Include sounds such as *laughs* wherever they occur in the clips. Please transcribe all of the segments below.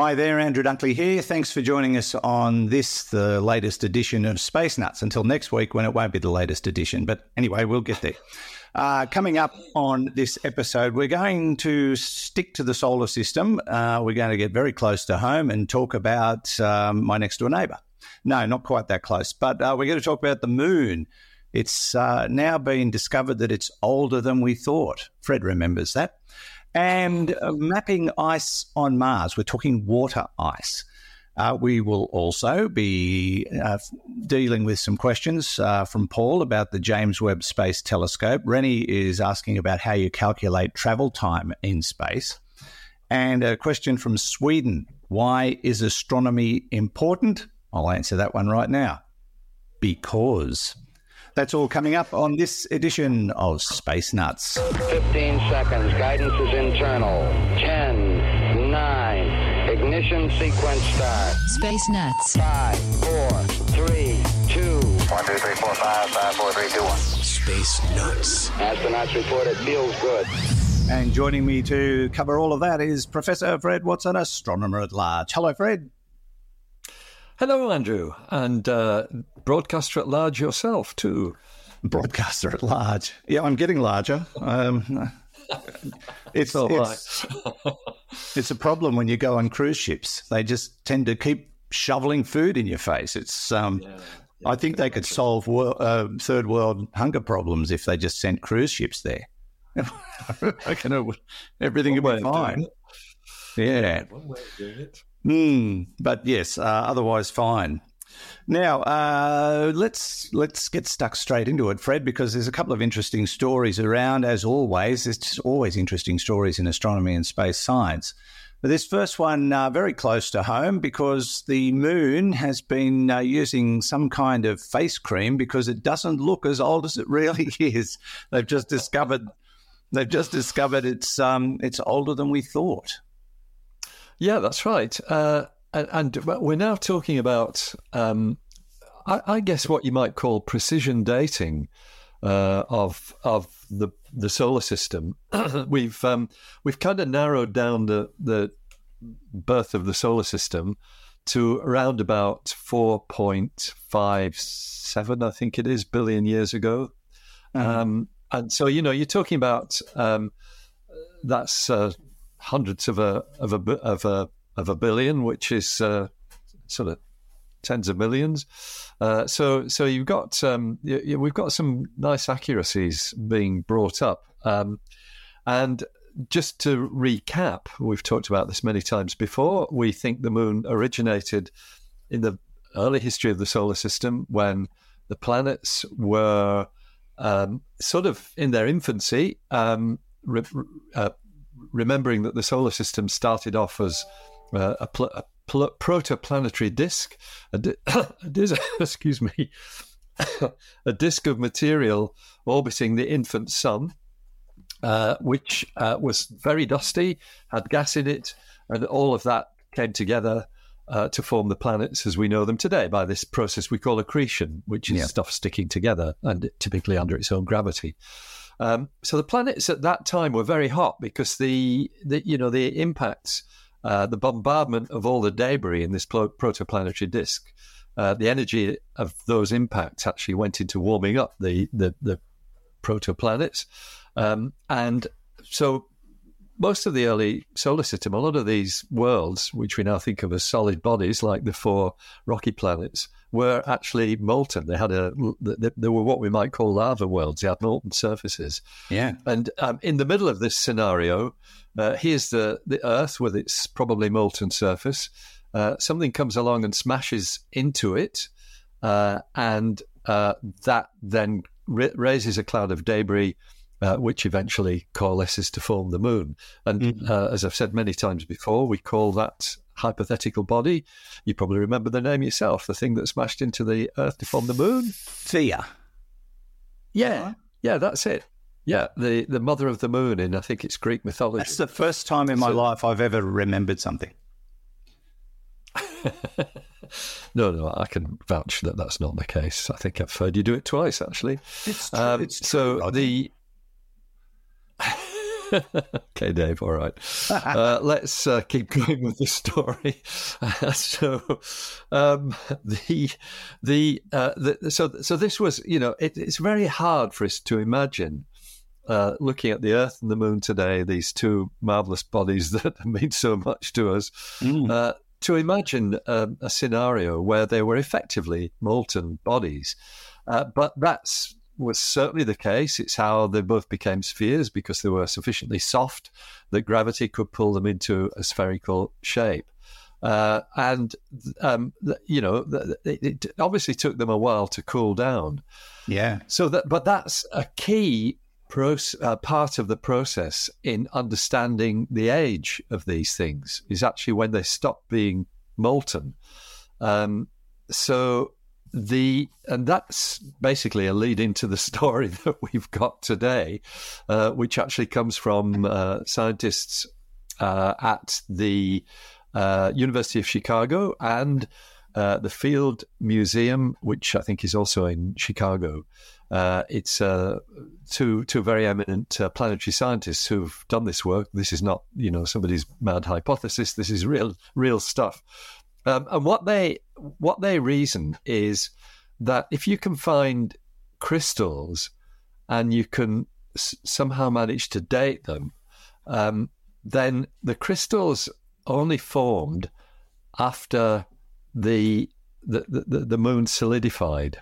Hi there, Andrew Dunkley here. Thanks for joining us on this, the latest edition of Space Nuts. Until next week, when it won't be the latest edition. But anyway, we'll get there. Uh, coming up on this episode, we're going to stick to the solar system. Uh, we're going to get very close to home and talk about um, my next door neighbour. No, not quite that close, but uh, we're going to talk about the moon. It's uh, now been discovered that it's older than we thought. Fred remembers that. And uh, mapping ice on Mars, we're talking water ice. Uh, we will also be uh, dealing with some questions uh, from Paul about the James Webb Space Telescope. Rennie is asking about how you calculate travel time in space. And a question from Sweden Why is astronomy important? I'll answer that one right now. Because. That's all coming up on this edition of Space Nuts. 15 seconds. Guidance is internal. 10, 9, ignition sequence start. Space Nuts. 5, 4, 3, 2. 1, 2, 3, 4, 5, 5, 4, 3, 2, 1. Space Nuts. Astronauts report it feels good. And joining me to cover all of that is Professor Fred Watson, astronomer at large. Hello, Fred. Hello, Andrew, and uh, broadcaster at large yourself too. Broadcaster at large. Yeah, I'm getting larger. Um, *laughs* it's So it's, it's a problem when you go on cruise ships. They just tend to keep shoveling food in your face. It's um, I think they could solve wor- uh, third world hunger problems if they just sent cruise ships there. *laughs* I would, everything would One way be fine. it. Yeah. Mm, but yes, uh, otherwise fine. Now uh, let's let's get stuck straight into it, Fred, because there's a couple of interesting stories around. As always, just always interesting stories in astronomy and space science. But this first one uh, very close to home because the moon has been uh, using some kind of face cream because it doesn't look as old as it really *laughs* is. They've just discovered they've just discovered it's um, it's older than we thought. Yeah, that's right. Uh, and, and we're now talking about, um, I, I guess, what you might call precision dating uh, of of the the solar system. *clears throat* we've um, we've kind of narrowed down the the birth of the solar system to around about four point five seven, I think it is, billion years ago. Um, and so, you know, you're talking about um, that's uh, hundreds of a of a of a of a billion, which is uh, sort of tens of millions. Uh, so so you've got um, y- y- we've got some nice accuracies being brought up, um, and just to recap, we've talked about this many times before. We think the moon originated in the early history of the solar system when the planets were um, sort of in their infancy, um, re- uh, remembering that the solar system started off as uh, a, pl- a pl- protoplanetary disk, a, di- *coughs* a dis- *coughs* excuse me, *coughs* a disk of material orbiting the infant sun, uh, which uh, was very dusty, had gas in it, and all of that came together uh, to form the planets as we know them today by this process we call accretion, which is Yeah. stuff sticking together and typically under its own gravity. Um, so the planets at that time were very hot because the, the you know the impacts, uh, the bombardment of all the debris in this protoplanetary disk, uh, the energy of those impacts actually went into warming up the the, the protoplanets, um, and so most of the early solar system, a lot of these worlds, which we now think of as solid bodies, like the four rocky planets, were actually molten. They had a, they, they were what we might call lava worlds. They had molten surfaces. Yeah. And um, in the middle of this scenario, uh, here's the, the Earth with its probably molten surface. Uh, something comes along and smashes into it, uh, and uh, that then ra- raises a cloud of debris, uh, which eventually coalesces to form the moon. And uh, as I've said many times before, we call that hypothetical body. You probably remember the name yourself, the thing that smashed into the Earth to form the moon. Theia. Yeah, yeah, that's it. Yeah, the the mother of the moon in I think it's Greek mythology. That's the first time in my So- life I've ever remembered something. *laughs* no, no, I can vouch that that's not the case. I think I've heard you do it twice actually. It's Um, it's so the *laughs* *laughs* okay, Dave. All right. Uh, *laughs* let's uh, keep going with the story. *laughs* so, um, the, the uh, the so so this was you know it, it's very hard for us to imagine. Uh, looking at the Earth and the Moon today, these two marvelous bodies that mean so much to us, mm. to imagine um, a scenario where they were effectively molten bodies. Uh, but that's was certainly the case. It's how they both became spheres because they were sufficiently soft that gravity could pull them into a spherical shape. Uh, and um, you know, it, obviously took them a while to cool down. Yeah. So that, but that's a key uh, part of the process in understanding the age of these things. Is actually when they stop being molten. Um, so the and that's basically a lead into the *laughs* story that we've got today, uh, which actually comes from uh, scientists uh, at the uh, University of Chicago and uh, the Field Museum, which I think is also in Chicago. Uh, it's two two very eminent planetary scientists who've done this work. This is not you know somebody's mad hypothesis. This is real real stuff. Um, and what they what they reason is that if you can find crystals and you can s- somehow manage to date them, um, then the crystals only formed after the the, the, the moon solidified.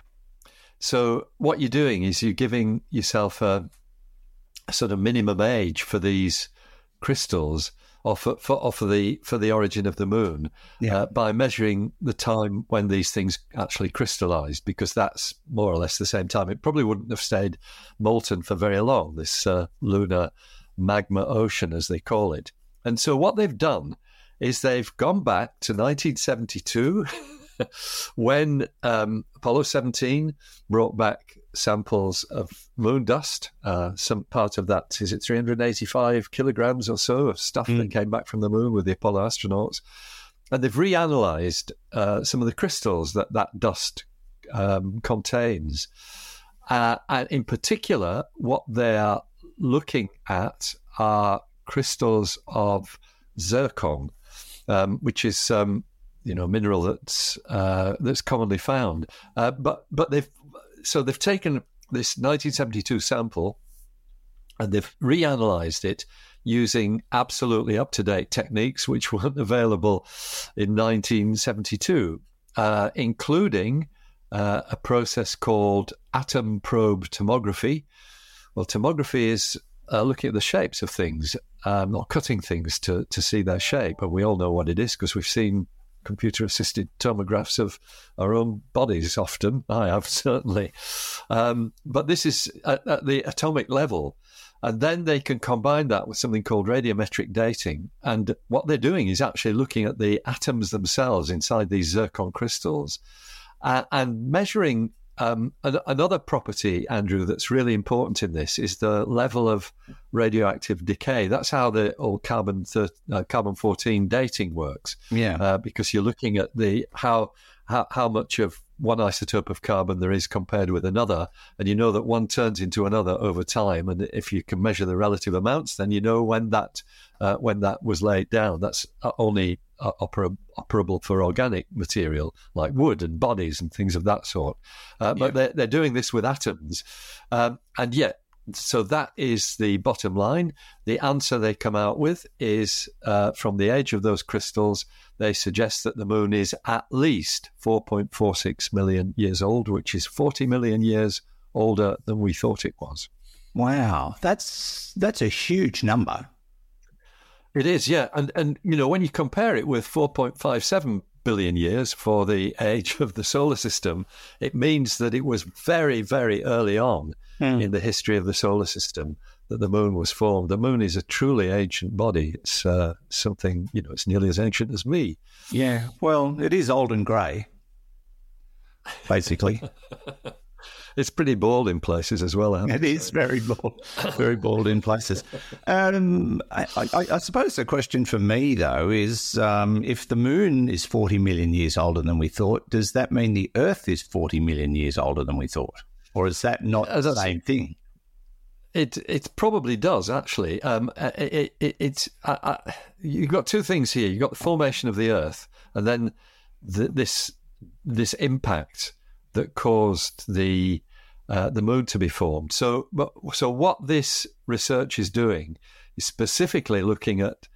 So what you're doing is you're giving yourself a, a sort of minimum age for these crystals or for, for, or for the for the origin of the moon yeah. uh, by measuring the time when these things actually crystallized, because that's more or less the same time. It probably wouldn't have stayed molten for very long. This uh, lunar magma ocean, as they call it. And so what they've done is they've gone back to 1972. *laughs* when um, Apollo 17 brought back samples of moon dust, uh, some part of that is it 385 kilograms or so of stuff mm. that hmm. came back from the moon with the Apollo astronauts, and they've reanalyzed uh, some of the crystals that that dust um, contains, uh, and in particular, what they are looking at are crystals of zircon, um, which is um, you know mineral that's uh, that's commonly found. Uh, but but they've so they've taken this 1972 sample and they've reanalyzed it using absolutely up to date techniques which *laughs* weren't available in 1972, uh, including uh, a process called atom probe tomography. Well, tomography is uh, looking at the shapes of things, um, or cutting things to, to see their shape. And we all know what it is because we've seen computer assisted tomographs of our own bodies often. I have *laughs* certainly. Um, but this is at, at, the atomic level. And then they can combine that with something called radiometric dating. And what they're doing is actually looking at the atoms themselves inside these zircon crystals uh, and measuring um, an- another property, Andrew, that's really important in this is the level of radioactive decay. That's how the old carbon thir- uh, carbon fourteen dating works. Yeah, uh, because you're looking at the how, how how much of one isotope of carbon there is compared with another, and you know that one turns into another over time. And if you can measure the relative amounts, then you know when that uh, when that was laid down. That's uh, only uh, oper- operable for organic material like wood and bodies and things of that sort. Uh, but yeah. they're, they're doing this with atoms. Um, and yet, so that is the bottom line. The answer they come out with is uh, from the age of those crystals, they suggest that the moon is at least 4.46 million years old, which is 40 million years older than we thought it was. Wow, that's that's a huge number. It is, yeah, and and you know when you compare it with 4.57 billion years for the age of the solar system, it means that it was very, very early on mm. in the history of the solar system that the moon was formed. The moon is a truly ancient body. It's uh, something, you know, it's nearly as ancient as me. Yeah, well, it is old and grey, basically. *laughs* it's pretty bald in places as well. It is very bald, *laughs* very bald in places. Um, I, I, I, suppose the question for me though is, um, if the moon is forty million years older than we thought, does that mean the Earth is forty million years older than we thought, or is that not the same thing? it it probably does actually. Um, uh, it, it, it's uh, uh, you've got two things here. You've got the formation of the Earth, and then the, this this impact that caused the uh, the moon to be formed. So, but, so what this research is doing is specifically looking at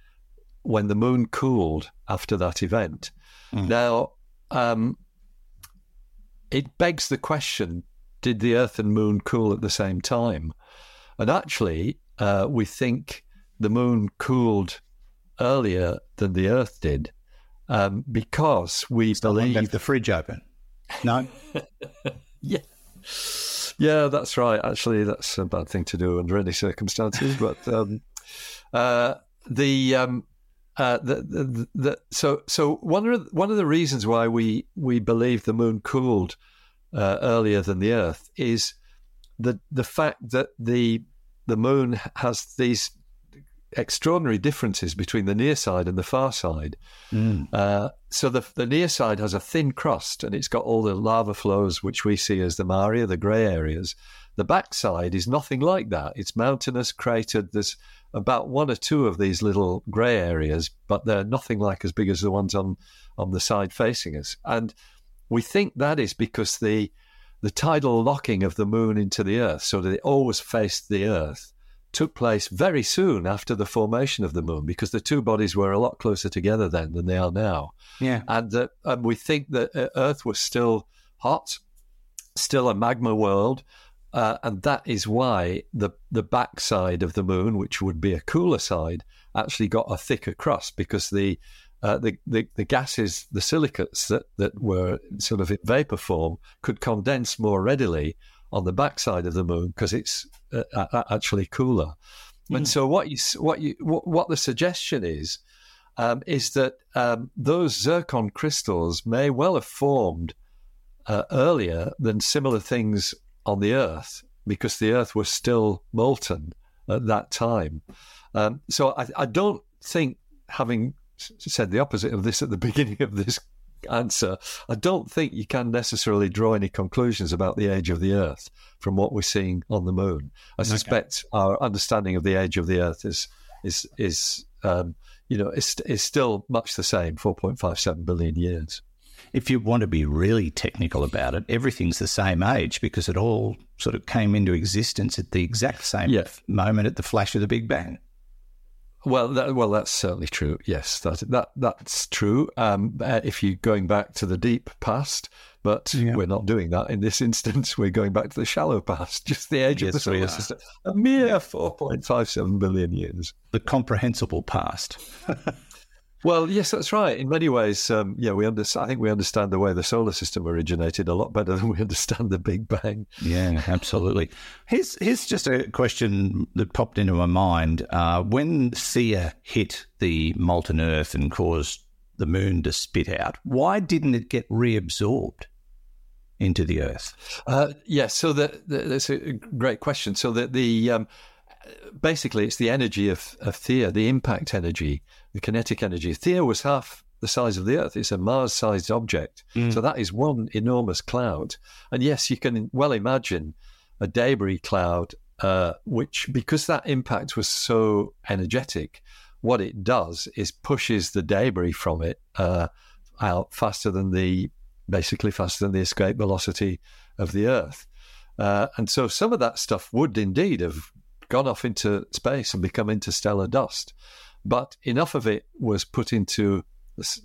when the moon cooled after that event. Mm. Now, um, it begs the question: Did the Earth and Moon cool at the same time? And actually, uh, we think the Moon cooled earlier than the Earth did um, because we believe left the fridge open. No. *laughs* yeah. Yeah, that's right. Actually, that's a bad thing to do under any circumstances. *laughs* but um, uh, the, um, uh, the, the, the, so so one of one of the reasons why we we believe the moon cooled uh, earlier than the Earth is the the fact that the the moon has these extraordinary differences between the near side and the far side. Mm. Uh, so the, the near side has a thin crust and it's got all the lava flows, which we see as the Maria, the grey areas. The backside is nothing like that. It's mountainous, cratered. There's about one or two of these little grey areas, but they're nothing like as big as the ones on, on the side facing us. And we think that is because the the tidal locking of the moon into the Earth, so that it always faced the Earth, took place very soon after the formation of the moon because the two bodies were a lot closer together then than they are now. Yeah. And, uh, and we think that uh, Earth was still hot, still a magma world. Uh, and that is why the the backside of the moon, which would be a cooler side, actually got a thicker crust because the uh, the, the, the gases, the silicates that, that were sort of in vapor form, could condense more readily on the backside of the moon because it's uh, actually cooler. Mm. And so what you what you what, what the suggestion is um, is that um, those zircon crystals may well have formed uh, earlier than similar things on the Earth because the Earth was still molten at that time. Um, so I, I don't think having said the opposite of this at the *laughs* beginning of this answer, I don't think you can necessarily draw any conclusions about the age of the Earth from what we're seeing on the Moon. I okay. suspect our understanding of the age of the Earth is is is um, you know is is still much the same, four point five seven billion years. If you want to be really technical about it, everything's the same age because it all sort of came into existence at the exact same yeah. moment at the flash of the Big Bang. Well, that, well, that's certainly true. Yes, that that that's true. Um, uh, if you're going back to the deep past, but yeah. we're not doing that in this *laughs* instance. We're going back to the shallow past, just the age yes, of the solar system, a mere four point five seven billion years. The comprehensible past. *laughs* Well, yes, that's right. In many ways, um, yeah, we understand. I think we understand the way the solar system originated a lot better *laughs* than we understand the Big Bang. Yeah, absolutely. here's here's just a question that popped into my mind. Uh, when Theia hit the molten Earth and caused the Moon to spit out, why didn't it get reabsorbed? Into the Earth. Uh, yes, yeah, so the, the, that's a great question. So that the um, basically it's the energy of, of Theia, the impact energy the kinetic energy. Theia was half the size of the Earth. It's a Mars sized object. Mm. So that is one enormous cloud. And yes, you can well imagine a debris cloud, uh, which, because that impact was so energetic, what it does is pushes the debris from it uh, out faster than the basically faster than the escape velocity of the Earth. Uh, and so some of that stuff would indeed have gone off into space and become interstellar dust. But enough of it was put into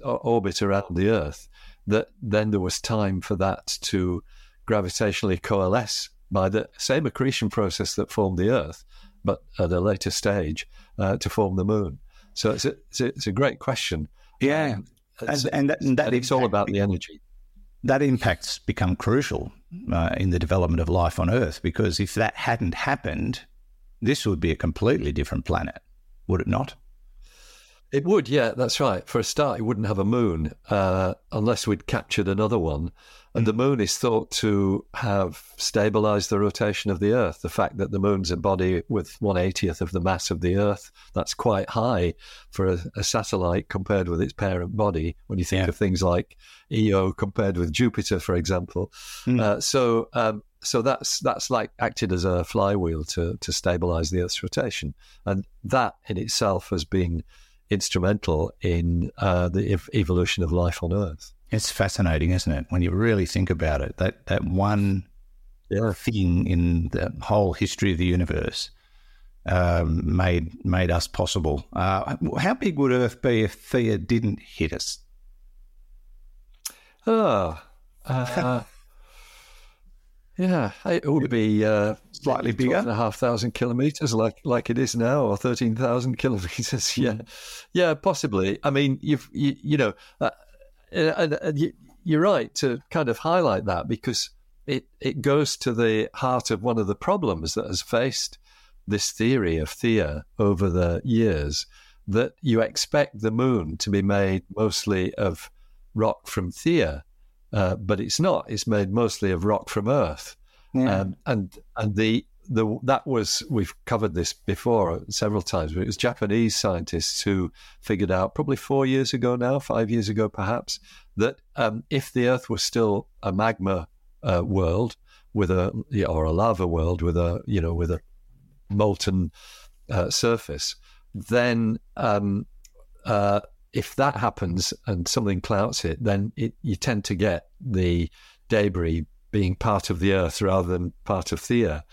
orbit around the Earth that then there was time for that to gravitationally coalesce by the same accretion process that formed the Earth, but at a later stage uh, to form the Moon. So it's a, it's a, it's a great question. Yeah, um, and, and, that, and that and it's all about the energy. That impact's become crucial uh, in the development of life on Earth because if that hadn't happened, this would be a completely different planet, would it not? It would, yeah, that's right. For a start, it wouldn't have a moon uh, unless we'd captured another one. And the moon is thought to have stabilized the rotation of the Earth. The fact that the moon's a body with 180th of the mass of the Earth, that's quite high for a, a satellite compared with its parent body. When you think yeah. of things like Io compared with Jupiter, for example. Mm. Uh, so, um, so that's that's like acted as a flywheel to to stabilize the Earth's rotation, and that in itself has been instrumental in uh, the ev- evolution of life on Earth. It's fascinating, isn't it? When you really think about it, that that one yeah. thing in the whole history of the universe um, made made us possible. Uh, how big would Earth be if Theia didn't hit us? Oh, uh, yeah, it would be uh, slightly bigger, and a half thousand kilometers, like like it is now, or thirteen thousand kilometers. *laughs* Yeah, yeah, possibly. I mean, you've you, you know, uh, and, and you, you're right to kind of highlight that because it it goes to the heart of one of the problems that has faced this theory of Theia over the years that you expect the moon to be made mostly of rock from Theia, uh, but it's not. It's made mostly of rock from Earth, yeah. um, and and the the that was we've covered this before several times. But it was Japanese scientists who figured out probably four years ago now, five years ago perhaps, that um, if the Earth was still a magma uh, world with a or a lava world with a you know with a molten uh, surface, then um, uh, if that happens and something clouts it, then it, you tend to get the debris being part of the Earth rather than part of Theia.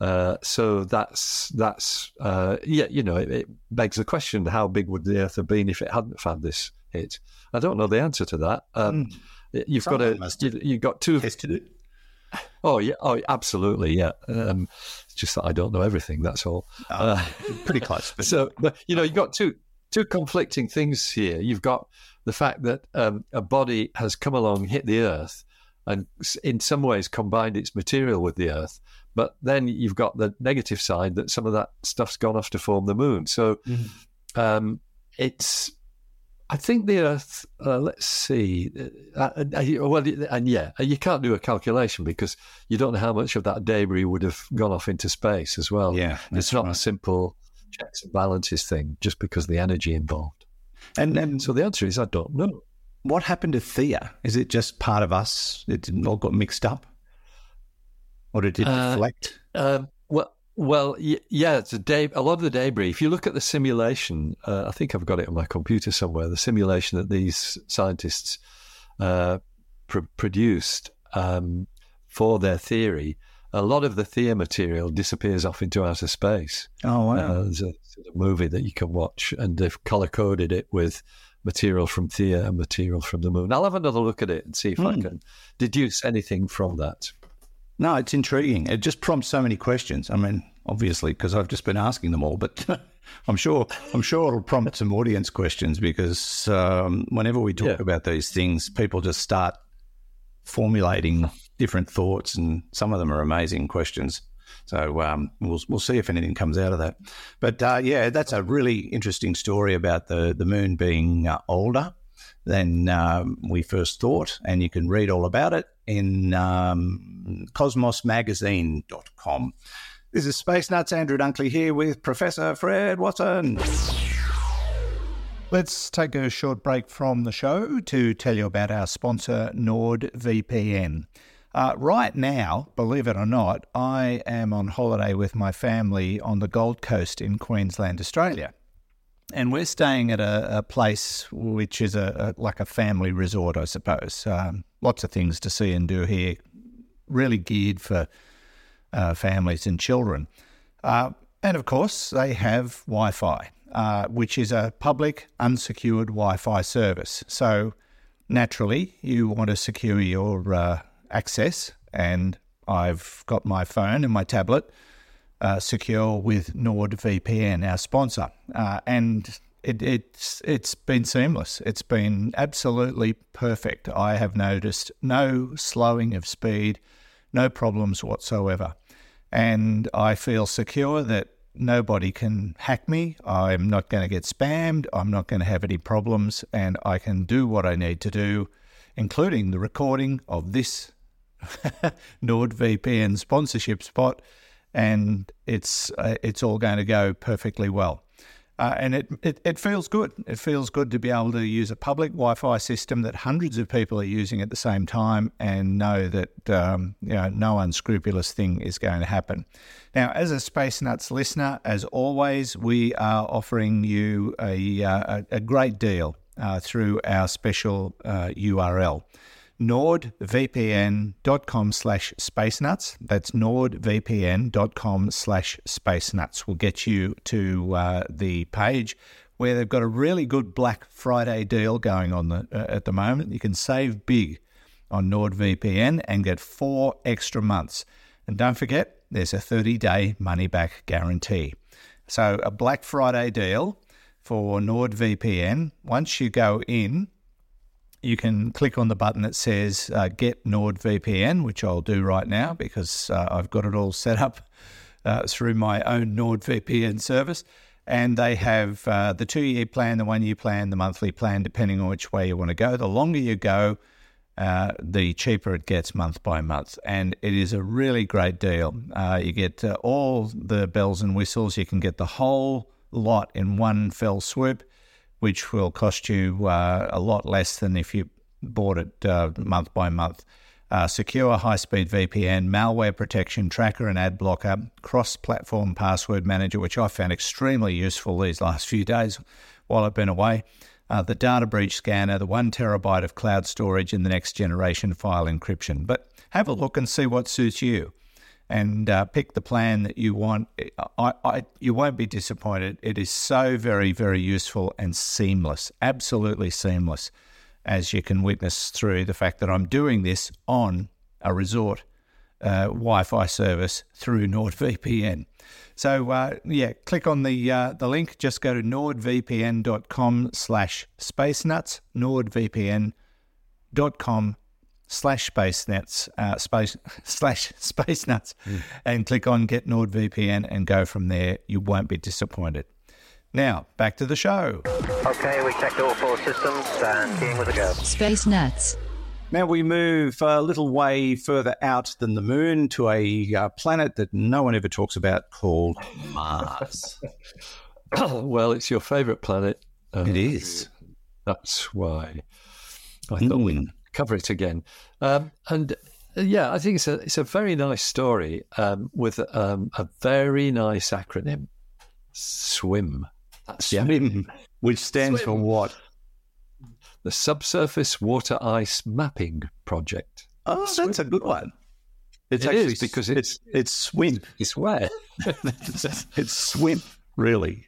Uh, so that's that's uh, yeah, you know, it, it, begs the question: How big would the Earth have been if it hadn't had this hit? I don't know the answer to that. Um, mm. You've Someone got a you, you've got two. Tested it. Oh yeah, oh absolutely, yeah. Um, it's just that I don't know everything. That's all. Oh, uh, pretty *laughs* close. So, but you know, you've got two two conflicting things here. You've got the fact that um, a body has come along, hit the Earth, and in some ways combined its material with the Earth. But then you've got the negative side that some of that stuff's gone off to form the Moon. So mm-hmm. um, it's I think the Earth. Uh, let's see. Uh, uh, uh well, and yeah, uh, you can't do a calculation because you don't know how much of that debris would have gone off into space as well. Yeah, it's not right. a simple checks and balances thing just because of the energy involved. And, and so the answer is I don't know. What happened to Theia? Is it just part of us? It all got mixed up, or did it uh, deflect? Um, well, well, yeah, it's a, day, a lot of the debris. If you look at the simulation, uh, I think I've got it on my computer somewhere. The simulation that these scientists uh, pr- produced um, for their theory, a lot of the Theia material disappears off into outer space. Oh wow! Uh, there's a, a, movie that you can watch, and they've color coded it with material from Theia and material from the moon. I'll have another look at it and see if I hmm. can deduce anything from that. No, it's intriguing. It just prompts so many questions. I mean, obviously, because I've just been asking them all, but *laughs* I'm sure I'm sure it'll prompt some audience questions because um, whenever we talk yeah. about these things, people just start formulating different thoughts, and some of them are amazing questions. So um, we'll we'll see if anything comes out of that. But uh, yeah, that's a really interesting story about the the moon being uh, older than um, we first thought, and you can read all about it in um, cosmosmagazine.com. This is Space Nuts. Andrew Dunkley here with Professor Fred Watson. Let's take a short break from the show to tell you about our sponsor, NordVPN. Uh, right now, believe it or not, I am on holiday with my family on the Gold Coast in Queensland, Australia. And we're staying at a, a place which is a, a, like a family resort, I suppose. Um, lots of things to see and do here, really geared for uh, families and children. Uh, and of course, they have Wi Fi, uh, which is a public, unsecured Wi Fi service. So naturally, you want to secure your uh, access, and I've got my phone and my tablet uh, secure with NordVPN, our sponsor, uh, and it, it's it's been seamless. It's been absolutely perfect. I have noticed no slowing of speed, no problems whatsoever, and I feel secure that nobody can hack me. I'm not going to get spammed. I'm not going to have any problems, and I can do what I need to do, including the recording of this NordVPN sponsorship spot, and it's uh, it's all going to go perfectly well. Uh, and it, it, it feels good. It feels good to be able to use a public Wi Fi system that hundreds of people are using at the same time and know that um, you know, no unscrupulous thing is going to happen. Now, as a Space Nuts listener, as always, we are offering you a, uh, a, great deal uh, through our special uh, URL nordvpn.com slash spacenuts. That's nordvpn.com slash spacenuts will get you to uh, the page where they've got a really good Black Friday deal going on the, uh, at the moment. You can save big on NordVPN and get four extra months. And don't forget, there's a 30 day money back guarantee. So, a Black Friday deal for NordVPN. Once you go in, you can click on the button that says uh, Get NordVPN, which I'll do right now because uh, I've got it all *laughs* set up uh, through my own NordVPN service. And they have uh, the two year plan, the one year plan, the monthly plan, depending on which way you want to go. The longer you go, uh, the cheaper it gets month by month. And it is a really great deal. Uh, you get all the bells and whistles, you can get the whole lot in one fell swoop which will cost you uh, a lot less than if you bought it uh, month by month. Uh, secure high speed VPN, malware protection, tracker and ad blocker, cross platform password manager, which I found extremely useful these last few days while I've been away. Uh, the data breach scanner, the one terabyte of cloud storage, and the next generation file encryption. But have a look and see what suits you and uh, pick the plan that you want. I, I, you won't be disappointed. It is so very, very useful and seamless, absolutely seamless, as you can witness through the fact that I'm doing this on a resort uh, Wi-Fi service through *laughs* NordVPN. So uh, yeah, click on the uh, the link. Just go to nordvpn.com slash spacenuts, nordvpn.com slash space nuts uh, space *laughs* slash space nuts mm. and click on get nordvpn and go from there. You won't be disappointed. Now back to the show. Okay we checked all four systems and keying with a go. Space nuts now we move a little way further out than the moon to a uh, planet that no one ever talks about called mars. *laughs* *coughs* Well it's your favorite planet. Uh, it is. that's why I thought mm. we cover it again. Um, and uh, yeah, I think it's a it's a very nice story um, with um, a very nice acronym, SWIM. That's SWIM, which stands SWIM. for what? The Subsurface Water Ice Mapping Project. Oh, SWIM. that's a good one. It's it actually because it's it's swim. It's where *laughs* it's swim. Really,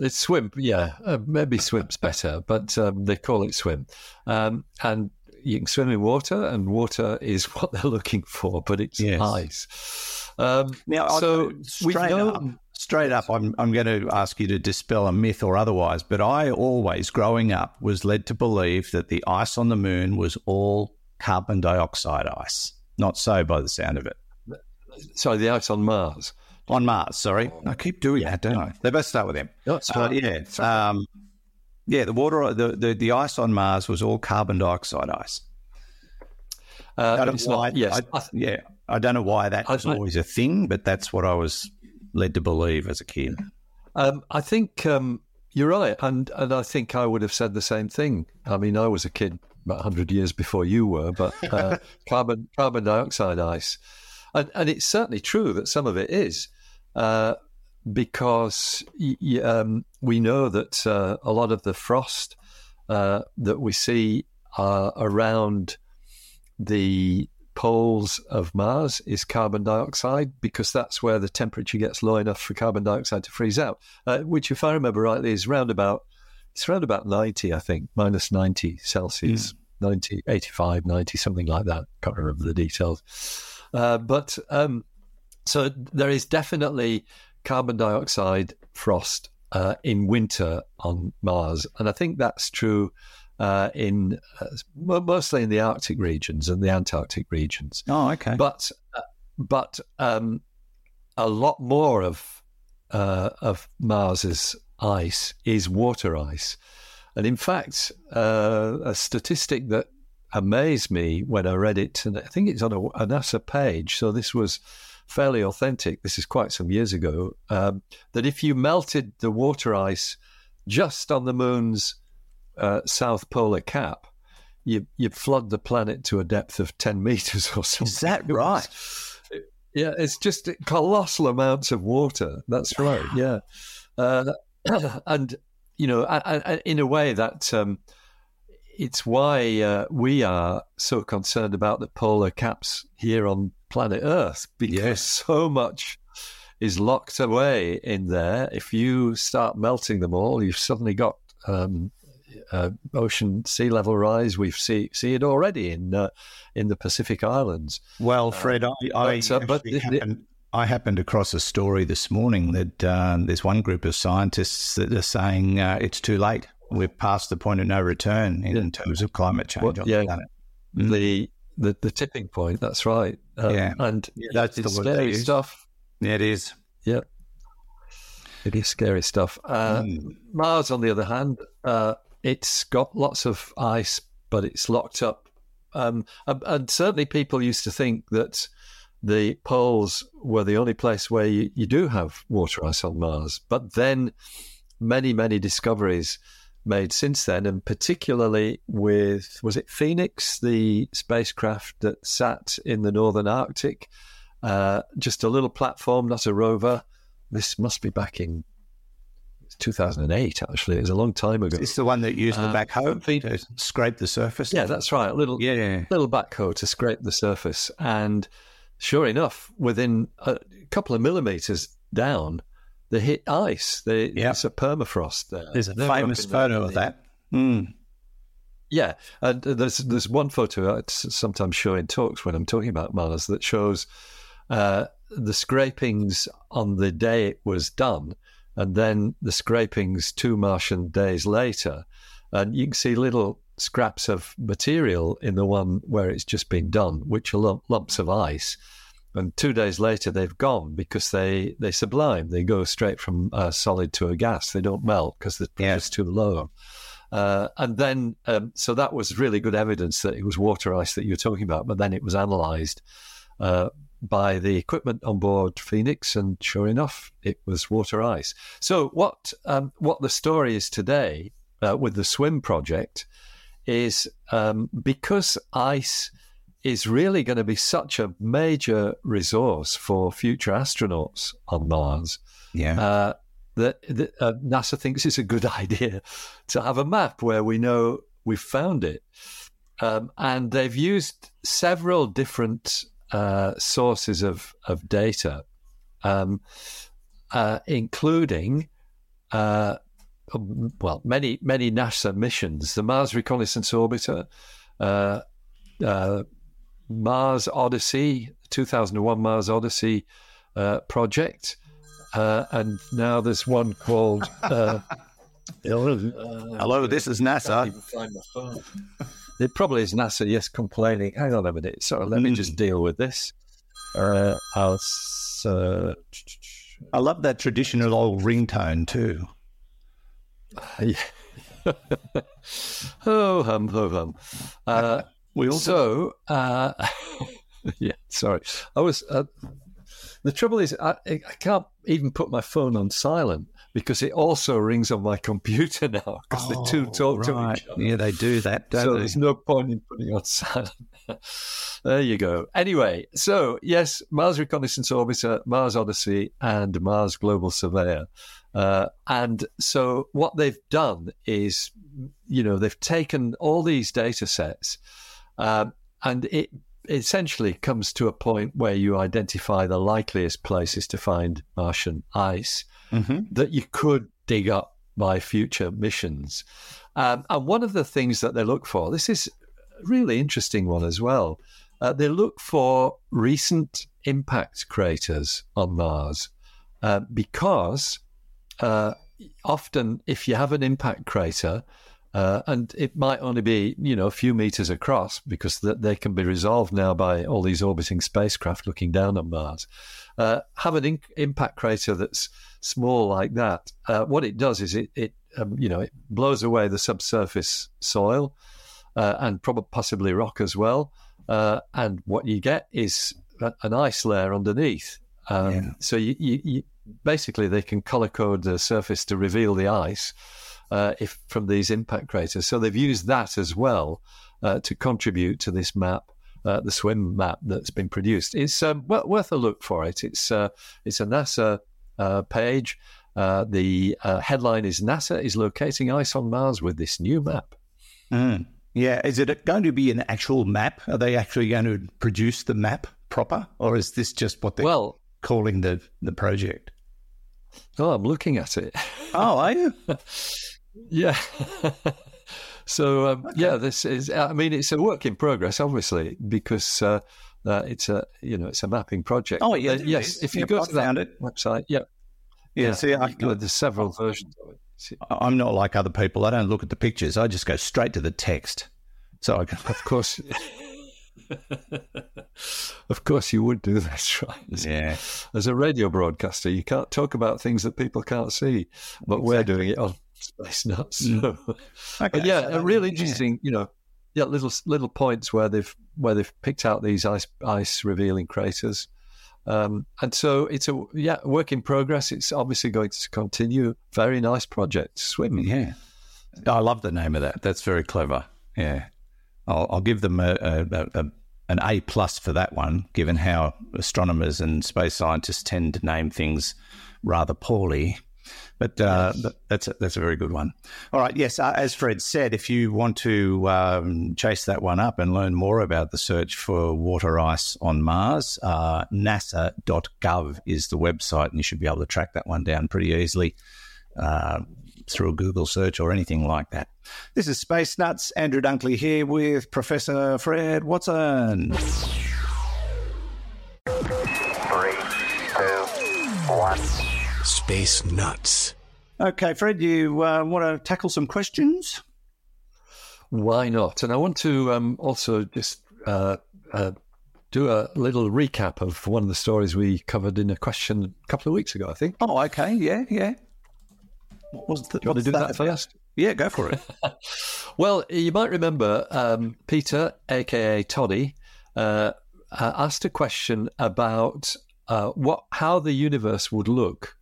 it's swim. Yeah, uh, maybe swim's better, but um, they call it swim. Um, and you can swim in water, and water is *laughs* what they're looking for, but it's yes. ice. Um, now, so straight up, straight up, I'm I'm going to ask you to dispel a myth or otherwise, but I always, growing up, was led to believe that the ice on the moon was all carbon dioxide ice. Not so, by the sound of it. So the ice on Mars. On Mars, sorry. I keep doing that, don't I? They both start with them. Oh, uh, yeah. Um, yeah, the water, the, the, the ice on Mars was all carbon dioxide ice. Uh, I don't know why. Not, yes, I, yeah, I don't know why that was always a thing, but that's what I was led to believe as a kid. Um, I think um, you're right, and and I think I would have said the same thing. I mean, I was a kid about hundred years before you were, but uh, *laughs* carbon carbon dioxide ice, and and it's certainly true that some of it is. Uh, because um, we know that uh, a lot of the frost uh, that we see uh, around the poles of Mars is carbon dioxide because that's where the temperature gets low enough for carbon dioxide to freeze out, uh, which, if I remember rightly, is around about it's around about 90, I think, minus 90 Celsius, mm. 90, 85, 90, something like that. Can't remember the details. Uh, but um, so there is definitely carbon dioxide frost uh, in winter on Mars. And I think that's true uh, in uh, mostly in the Arctic regions and the Antarctic regions. Oh, okay. But uh, but um, a lot more of uh, of Mars's ice is water ice, and in fact, uh, a statistic that amazed me when I read it, and I think it's on a, a NASA page. So this was fairly authentic. This is quite some years ago. Um, that if you melted the water ice just on the moon's uh, south polar cap, you you'd flood the planet to a depth of ten *laughs* meters or something. Is that right? Yeah, it's just colossal amounts of water. That's right. Yeah, uh, *coughs* and you know, I, I, in a way that um, it's why uh, we are so concerned about the polar caps here on planet Earth *laughs* because Yes. so much is locked away in there. If you start melting them all, you've suddenly got um, uh, ocean sea level rise. We see see it already in uh, in the Pacific Islands. Well, Fred, I, I, but, uh, but the- the- happened, I happened across a story this morning that um, there's one group of scientists that are saying uh, it's too late. We're past the point of no return in terms of climate change Well, on yeah. the planet. The, the the tipping point. That's right. Uh, Yeah. and Yeah, that's the it's scary stuff. Yeah, it is. Yeah. It is scary stuff. Uh, Mm. Mars, on the other hand, uh, it's got lots of ice, but it's locked up. Um, and, and certainly, people used to think that the poles were the only place where you, you do have water ice on Mars. But then, many, many discoveries made since then, and particularly with was it Phoenix, the spacecraft that sat in the northern Arctic, uh, just a little platform, not a rover. This must be back in 2008. Actually, it was a long time ago. It's the one that used the Uh, backhoe to scrape the surface. Yeah, that's right. A little yeah. little backhoe to scrape the surface, and sure enough, within a couple of millimeters down, they hit ice. They, Yeah. It's a permafrost there. There's a famous photo of that. Mm. Yeah, and there's there's one photo I sometimes show in talks when I'm talking about Mars that shows uh, the scrapings on the day it was done, and then the scrapings two Martian days later, and you can see little scraps of material in the one where it's just been done, which are lump, lumps of ice. And two days later, they've gone because they, they sublime. They go straight from a solid to a gas. They don't melt because the Yeah. pressure's too low. Uh, and then, um, so that was really good evidence that it was water ice that you were talking about. But then it was analysed uh, by the equipment on board Phoenix, and sure enough, it was water ice. So what um, what the story is today uh, with the Swim project is um, because ice is really going to be such a major resource for future astronauts on Mars Yeah. uh, that, that uh, NASA thinks it's a good *laughs* idea to have a map where we know we've found it. Um, and they've used several different uh, sources of, of data, um, uh, including, uh, um, well, many, many NASA missions, the Mars Reconnaissance Orbiter, uh, uh, Mars Odyssey, 2001 Mars Odyssey uh, project. Uh, and now there's one called. Uh, *laughs* Hello, this is NASA. even find my phone. It probably is NASA, yes, complaining. Hang on a minute. So let me Mm. just deal with this. Uh, I'll search. I love that traditional old ringtone too. *laughs* Yeah. *laughs* oh, hum, ho, hum. Uh, We also so, uh, *laughs* yeah, sorry. I was. Uh, the trouble is, I, I can't even put my phone on silent because it also rings on my *laughs* computer now because the two talk to Oh, each other. Yeah, they do that, don't so they? there's no point in putting it on *laughs* silent. there you go. Anyway, so yes, Mars Reconnaissance Orbiter, Mars Odyssey, and Mars Global Surveyor. Uh, and so what they've done is, you know, they've taken all these data sets, um, and it essentially comes to a point where you identify the likeliest places to find Martian ice hmm that you could dig up by future missions. Um, and one of the things that they look for, this is a really interesting one as well. Uh, they look for recent impact craters on Mars uh, because uh, often, if you have an impact crater, uh, and it might only be you know a few meters across because th- they can be resolved now by all these orbiting spacecraft looking down on Mars. Uh, have an in- impact crater that's small like that. Uh, what it does is it, it um, you know it blows away the subsurface soil uh, and probably possibly rock as well. Uh, and what you get is an ice layer underneath. Um, Yeah. So you, you, you basically they can color code the surface to reveal the ice uh, if from these impact craters. So they've used that as well uh, to contribute to this map. Uh, the swim map that's been produced. It's um, well, worth a look for it. It's uh, it's a NASA uh, page. Uh, the uh, headline is NASA is locating ice on Mars with this new map. Mm. Yeah. Is it going to be an actual map? Are they actually going to produce the map proper, or is this just what they're Well, calling the the project? oh, I'm looking at it. Oh, are you? *laughs* Yeah. *laughs* so um, yeah, this is. I mean, it's a work in progress, obviously, because uh, uh, it's a you know it's a mapping project. Oh, yeah, Uh, yes. If you Yep, go I to that it. website, yeah, Yeah. See, I, you- there's several versions of it. See, I'm not like other people. I don't look at the pictures. I just go straight to the text. So I can. Of course, *laughs* of course, you would do *laughs* that, right? Yeah. as a radio broadcaster, you can't talk about things that people can't see, but we're doing it on Space Nuts. So. *laughs* Okay, But yeah, so- a really yeah. interesting, you know, yeah, little little points where they've where they've picked out these ice ice revealing craters, um, and so it's a yeah work in progress. It's obviously going to continue. Very nice project, SWIM. Yeah. I love the name of that. That's very clever. Yeah. I'll, I'll give them a, a, a an A plus for that one, given how astronomers and space scientists tend to name things rather poorly. But uh, th- that's a, that's a very good one. All right. Yes, uh, as Fred said, if you want to um, chase that one up and learn more about the search for water ice on Mars, uh, NASA.gov is the website, and you should be able to track that one down pretty easily uh, through a Google search or anything like that. This is Space Nuts. Andrew Dunkley here with Professor Fred Watson. Space Nuts. Okay, Fred, you uh, want to tackle some questions? Why not? And I want to um, also just uh, uh, do a little recap of one of the stories we covered in a question a couple of weeks ago. I think. Oh, okay. Yeah, yeah. What was the, Do you want to do that first? Yeah, go for it. *laughs* Well, you might remember um, Peter, aka Toddy, uh, uh, asked a question about uh, what how the universe would look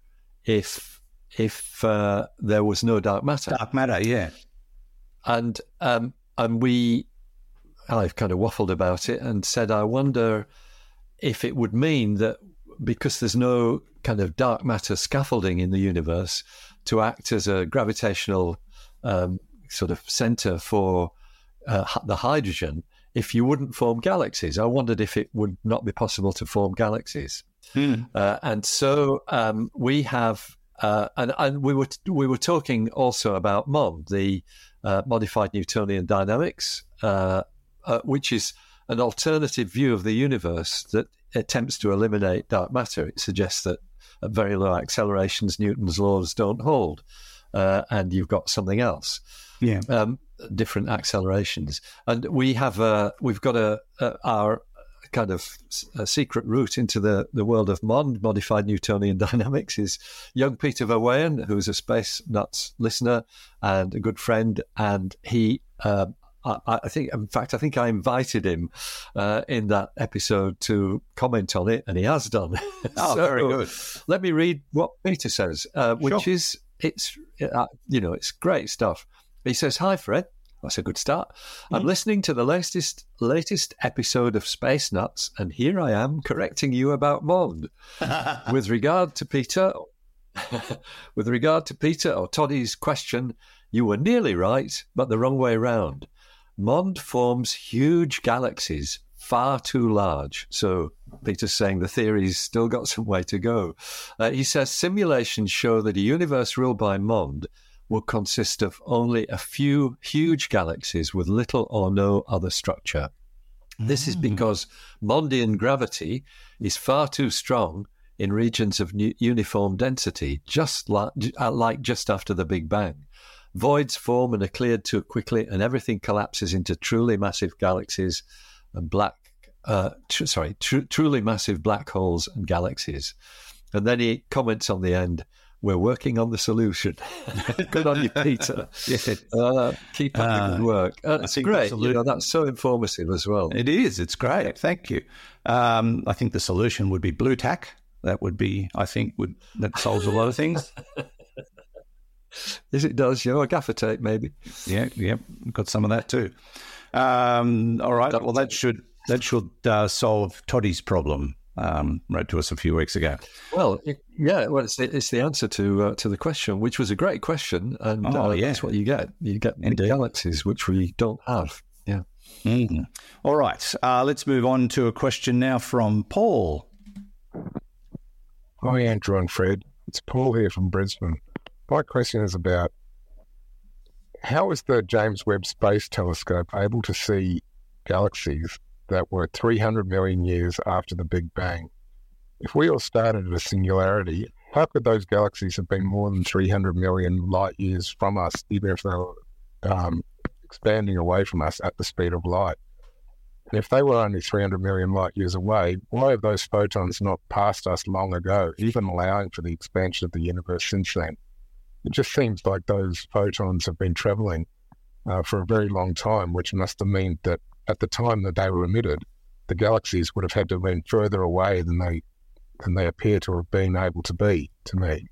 if if uh, there was no dark matter, Dark matter, yeah. and um, and we I've kind of waffled about it and said I wonder if it would mean that because there's no kind of dark matter scaffolding in the universe to act as a gravitational um, sort of center for uh, the hydrogen, if you wouldn't form galaxies. I wondered if it would not be possible to form galaxies. Hmm. Uh, and so um, we have, uh, and, and we were we were talking also about MOND, the uh, modified Newtonian dynamics, uh, uh, which is an alternative view of the universe that attempts to eliminate dark matter. It suggests that at very low accelerations, Newton's laws don't hold, uh, and you've got something else Yeah. um, different accelerations, and we have a we've got a, a our kind of a secret route into the, the world of MOND, modified Newtonian *laughs* dynamics, is young Peter Verweyen, who's a Space Nuts listener and a good friend, and he. Um, I, I think, in fact, I think I invited him uh, in that episode to comment on it, and he has done. *laughs* Oh, So, very good. let me read what Peter says, uh, which Sure. is it's uh, you know it's great stuff. He says, "Hi, Fred. That's a good start. Mm-hmm. I'm listening to the latest latest episode of Space Nuts, and here I am correcting you about Mond. *laughs* with regard to Peter, *laughs* with regard to Peter or Toddy's question, you were nearly right, but the wrong way round. Mond forms huge galaxies, far too large. So Peter's saying the theory's still got some way to go. Uh, he says simulations show that a universe ruled by Mond will consist of only a few huge galaxies with little or no other structure. This is because Mondian gravity is far too strong in regions of uniform density, just like, uh, like just after the Big Bang. Voids form and are cleared too quickly, and everything collapses into truly massive galaxies and black, uh, tr- sorry, tr- truly massive black holes and galaxies. And then he comments on the end we're working on the solution. *laughs* good on you, Peter. *laughs* Uh, keep up the good work. Uh, it's great. You know, that's so informative as well. It is. It's great. Thank you. Um, I think the solution would be Blu Tack. That would be, I think, would that solves a lot of things. *laughs* Yes, it does. You know, a gaffer tape, maybe. Yeah, yeah, got some of that too. Um, all right. Well, that should that should uh, solve Toddy's problem. Um, wrote to us a few weeks ago. Well, yeah. Well, it's the, it's the answer to uh, to the question, which was a great question, and Oh, uh, yeah. that's what you get. You get big Indeed. galaxies, which we don't have. Yeah. Mhm. All right. Uh, let's move on to a question now from Paul. Hi, Andrew and Fred. It's Paul here from Brisbane. My question is about how is the James Webb Space Telescope able to see galaxies that were 300 million years after the Big Bang? If we all started at a singularity, how could those galaxies have been more than 300 million light years from us, even if they were um, expanding away from us at the speed of light? And if they were only 300 million light years away, why have those photons not passed us long ago, even allowing for the expansion of the universe since then? It just seems like those photons have been traveling uh, for a very long time, which must have meant that at the time that they were emitted, the galaxies would have had to have been further away than they than they appear to have been able to be to me.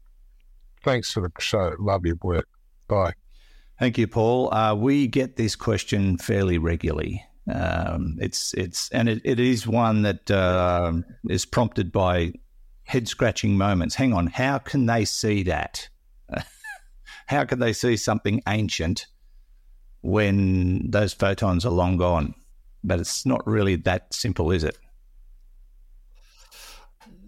Thanks for the show. Love your work. Bye. Thank you, Paul. Uh, we get this question fairly regularly. Um, it's it's and it, it is one that um is prompted by head scratching moments. Hang on, how can they see that? *laughs* how can they see something ancient when those photons are long gone? But it's not really that simple, is it?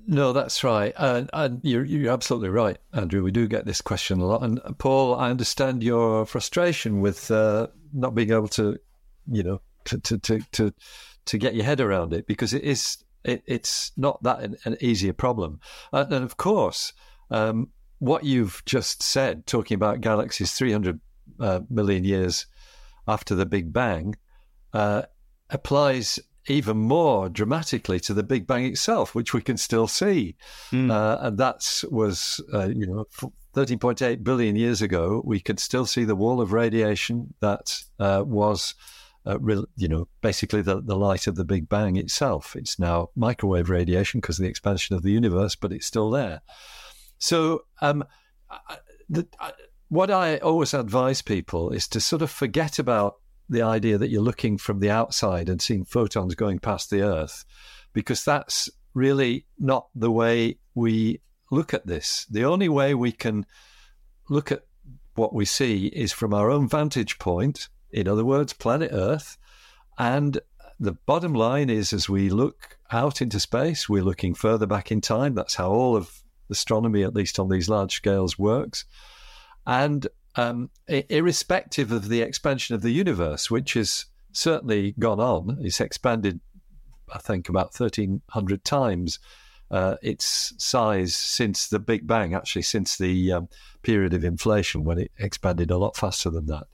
No, that's right, and, and you're you're absolutely right, Andrew. We do get this question a lot, and Paul, I understand your frustration with uh, not being able to, you know, to to to to, to get your head around it because it is it, it's not that an, an easier problem, and, and of course, um, what you've just said, talking about galaxies three hundred uh, million years after the Big Bang, uh, applies even more dramatically to the Big Bang itself, which we can still see. Uh, and that was, uh, you know, 13.8 billion years ago, we could still see the wall of radiation that uh, was, uh, real, you know, basically the, the light of the Big Bang itself. It's now microwave radiation because of the expansion of the universe, but it's still there. So, um, I- the, I, what I always advise people is to sort of forget about the idea that you're looking from the outside and seeing photons going past the Earth, because that's really not the way we look at this. The only way we can look at what we see is from our own vantage point, in other words, planet Earth. And the bottom line is as we look out into space, we're looking further back in time. That's how all of astronomy, at least on these large scales, works. And um, irrespective of the expansion of the universe, which has certainly gone on, it's expanded, I think, about 1,300 times uh, its size since the Big Bang, actually, since the um, period of inflation when it expanded a lot faster than that.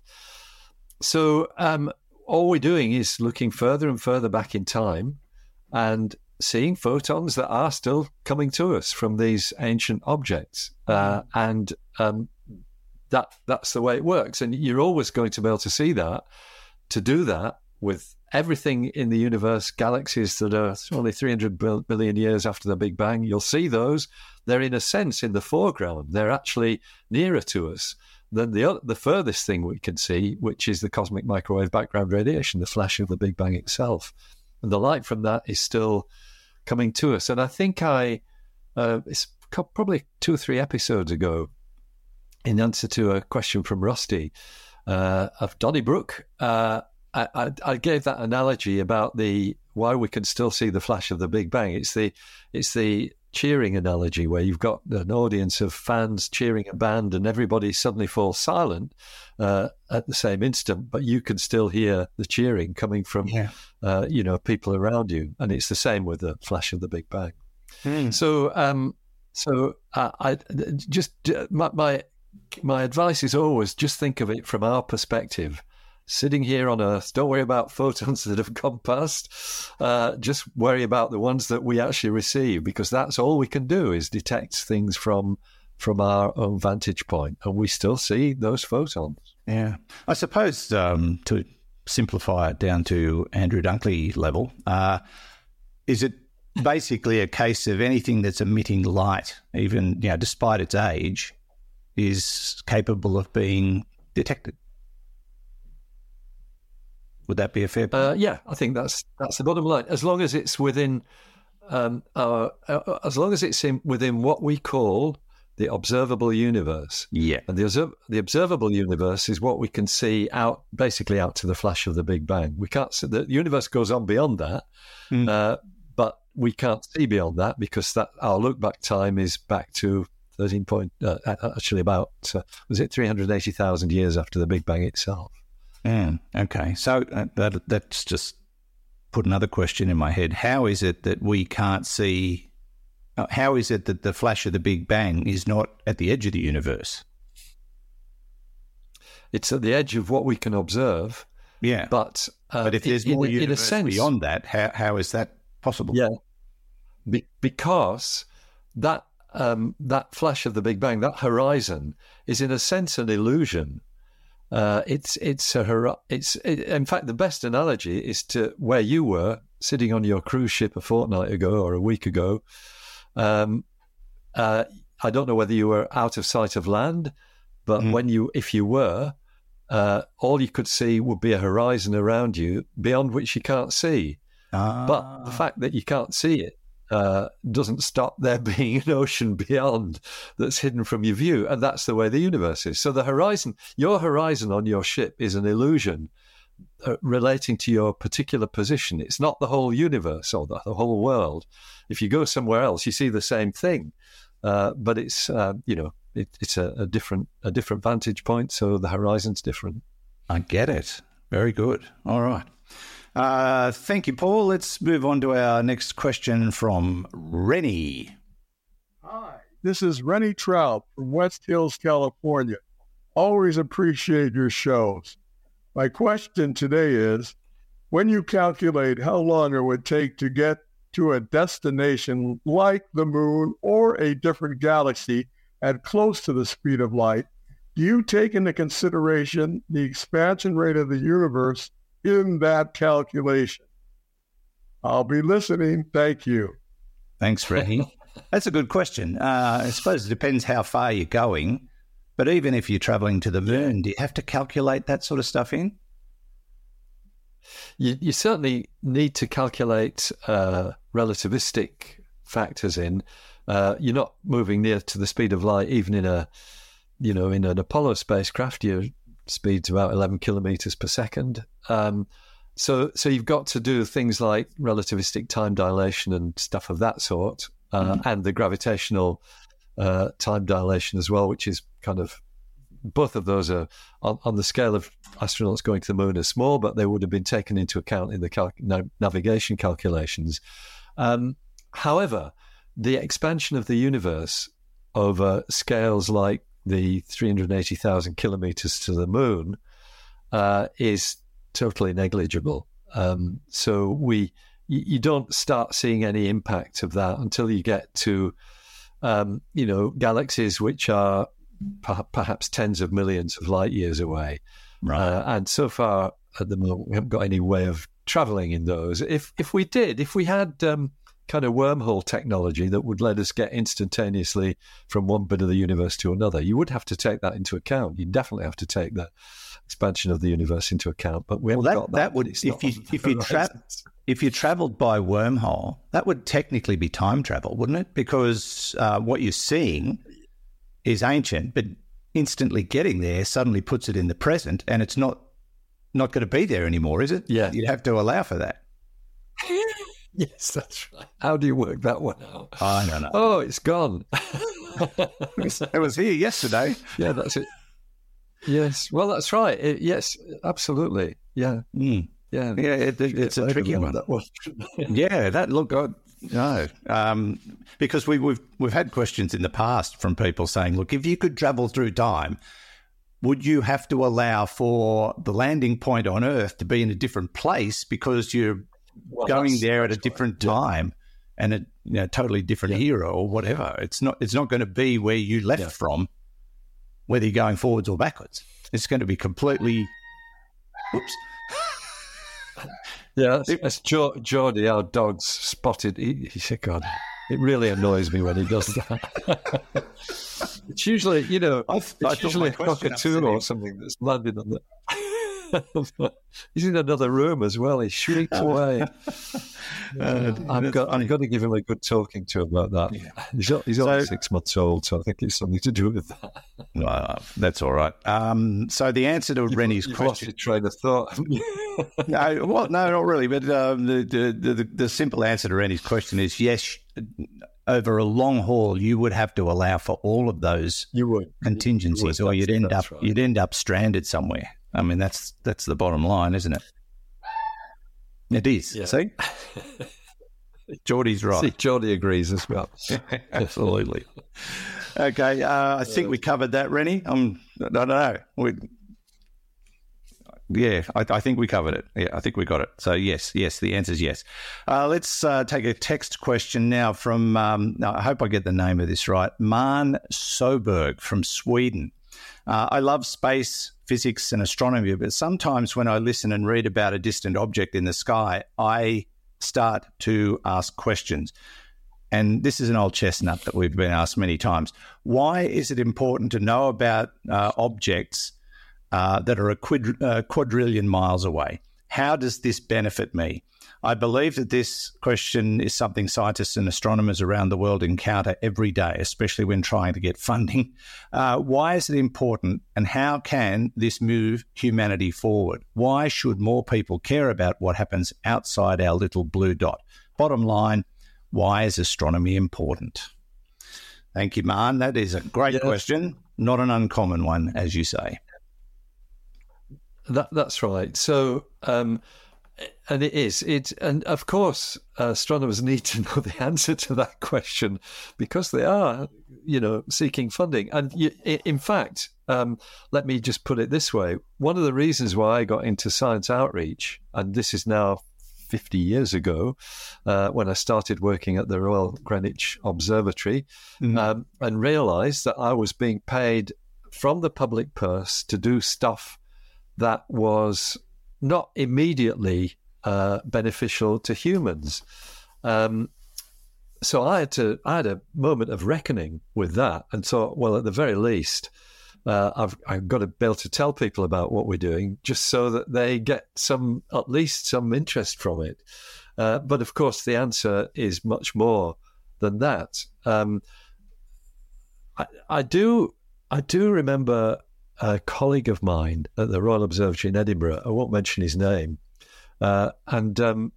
So, um, all we're doing is looking further and further back in time and seeing photons that are still coming to us from these ancient objects. Uh, and um, that that's the way it works. And you're always going to be able to see that. To do that with everything in the universe, galaxies that are only 300 billion years after the Big Bang, you'll see those. They're in a sense in the foreground. They're actually nearer to us than the the furthest thing we can see, which is the cosmic microwave background radiation, the flash of the Big Bang itself. And the light from that is still coming to us. And I think I, uh, it's probably two or three episodes ago, in answer to a question from Rusty uh, of Donnybrook, uh, I, I, I gave that analogy about the why we can still see the flash of the Big Bang. It's the it's the cheering analogy where you've got an audience of fans cheering a band and everybody suddenly falls silent uh, at the same instant, but you can still hear the cheering coming from Yeah. uh, you know people around you, and it's the same with the flash of the Big Bang. So, um, so uh, I just my, my my advice is always just think of it from our perspective. Sitting here on Earth, don't worry about *laughs* photons that have gone past. Uh, just worry about the ones that we actually receive, because that's all we can do is detect things from from our own vantage point, and we still see those photons. Yeah. I suppose um, to simplify it down to Andrew Dunkley level, uh, is it basically a case of anything that's emitting light, even you know, despite its age, is capable of being detected? Would that be a fair? Uh, yeah, I think that's that's the bottom line. As long as it's within um, our, uh, as long as it's in, within what we call the observable universe. yeah. And the, observ- the observable universe is what we can see out, basically out to the flash of the Big Bang. We can't see, the universe goes on beyond that, Mm. uh, but we can't see beyond that because that our look back time is back to 13 point, uh, actually about, uh, was it 380,000 years after the Big Bang itself? Yeah. Okay. So uh, that that's just put another question in my head. How is it that we can't see? Uh, how is it that the flash of the Big Bang is not at the edge of the universe? It's at the edge of what we can observe, Yeah. but uh, But if there's in, more in, in a universe sense, beyond that, how, how is that possible? Yeah, Be- because that um, that flash of the Big Bang, that horizon, is in a sense an illusion. Uh, it's it's a hor- it's it, in fact the best analogy is to where you were sitting on your cruise ship a fortnight ago or a week ago. Um, uh, I don't know whether you were out of sight of land, but Mm. when you if you were, uh, all you could see would be a horizon around you beyond which you can't see. Ah, But the fact that you can't see it uh, doesn't stop there *laughs* being an ocean beyond that's hidden from your view. And that's the way the universe is. So the horizon, your horizon on your ship is an illusion uh, relating to your particular position. It's not the whole universe or the, the whole world. If you go somewhere else, you see the same thing. Uh, but it's, uh, you know, it, it's a, a different a different vantage point, so the horizon's different. I get it. Very good. All right. Uh, thank you, Paul. Let's move on to our next question from Rennie. Hi, this is Rennie Trout from West Hills, California. Always appreciate your shows. My question today is when you calculate how long it would take to get to a destination like the moon or a different galaxy at close to the speed of light, do you take into consideration the expansion rate of the universe in that calculation? I'll be listening. Thank you. Thanks, Rennie. *laughs* That's a good question. Uh, I suppose it depends how far you're going. But even if you're traveling to the moon, do you have to calculate that sort of stuff in? You, you certainly need to calculate uh, relativistic factors in. Uh, you're not moving near to the speed of light, even in a, you know, in an Apollo spacecraft. Your speed's about 11 kilometers per second. Um, so, so you've got to do things like relativistic time dilation and stuff of that sort, uh, and the gravitational uh, time dilation as well, which is kind of both of those are on, on, the scale of astronauts going to the moon are small, but they would have been taken into account in the cal- navigation calculations. Um, however, the expansion of the universe over scales like the 380,000 kilometers to the moon uh, is totally negligible. Um, so we you, don't start seeing any impact of that until you get to um, you know galaxies which are perhaps tens of millions of light years away. Right. Uh, and so far at the moment, we haven't got any way of traveling in those. If if we did, if we had um, kind of wormhole technology that would let us get instantaneously from one bit of the universe to another, you would have to take that into account. You definitely have to take the expansion of the universe into account. But we well, haven't that, got that. that. would if you if you tra- if you travelled by wormhole, that would technically be time travel, wouldn't it? Because uh, what you're seeing is ancient, but instantly getting there suddenly puts it in the present, and it's not not going to be there anymore, is it? Yeah. you'd have to allow for that. *laughs* *laughs* yes, that's right. How do you work that one out? I don't know. Oh, it's gone. *laughs* *laughs* it was here yesterday. yeah, that's it. Yes, well, that's right. It, yes, absolutely. Yeah, Mm. yeah. Yeah, it, it- it's a tricky one. That one. Yeah, that look, I, no, um, because we, we've we've had questions in the past from people saying, look, if you could travel through time, would you have to allow for the landing point on Earth to be in a different place because you're Well, going there at a that's right. different Yeah. time? and a you know, totally different era or whatever. It's not it's not going to be where you left Yeah. from, whether you're going forwards or backwards. It's going to be completely. Oops. Yeah, that's, that's jo- Geordie, our dog's spotted. He, he said, God, it really annoys me when he does that. *laughs* it's usually, you know, I, it's usually a cockatoo or something that's landed on the. He's in another room as well. He shrieked *laughs* away. Uh, I've got. I've got to give him a good talking to about that. He's, o- he's only six months old, so I think it's something to do with that. Uh, that's all right. Um, so the answer to Rennie's You've lost question. your train of thought. *laughs* no, well, no, not really. But um, the, the, the the simple answer to Rennie's question is yes. Over a long haul, you would have to allow for all of those you would. contingencies, You would, or you'd end up right. you'd end up stranded somewhere. I mean, that's that's the bottom line, isn't it? It is. Yeah. See, *laughs* Geordie's right. See, Geordie agrees as well. *laughs* Absolutely. Okay, uh, I think we covered that, Rennie. Um, I don't know. We, yeah, I, I think we covered it. Yeah, I think we got it. So yes, yes, the answer is yes. Uh, let's uh, take a text question now from. Um, I hope I get the name of this right. Man Soberg from Sweden. Uh, I love space, physics, and astronomy, but sometimes when I listen and read about a distant object in the sky, I start to ask questions. And this is an old chestnut that we've been asked many times. Why is it important to know about uh, objects uh, that are a uh, quadrillion miles away? How does this benefit me? I believe that this question is something scientists and astronomers around the world encounter every day, especially when trying to get *laughs* funding. Uh, why is it important, and how can this move humanity forward? Why should more people care about what happens outside our little blue dot? Bottom line, why is astronomy important? Thank you, Man. That is a great Yes. question, not an uncommon one, as you say. That that's right. So, um, and it is it, and of course, uh, astronomers need to *laughs* know the answer to that question because they are, you know, seeking funding. And you, in fact, um, let me just put it this way: one of the reasons why I got into science outreach, and this is now. 50 years ago, uh, when I started working at the Royal Greenwich Observatory, um, and realized that I was being paid from the public purse to do stuff that was not immediately uh, beneficial to humans. Um, so I had to I had a moment of reckoning with that and thought, well, at the very least, uh, I've I've got to be able to tell people about what we're doing, just so that they get some at least some interest from it. Uh, but of course, the answer is much more than that. Um, I, I do I do remember a colleague of mine at the Royal Observatory in Edinburgh. I won't mention his name, uh, and um,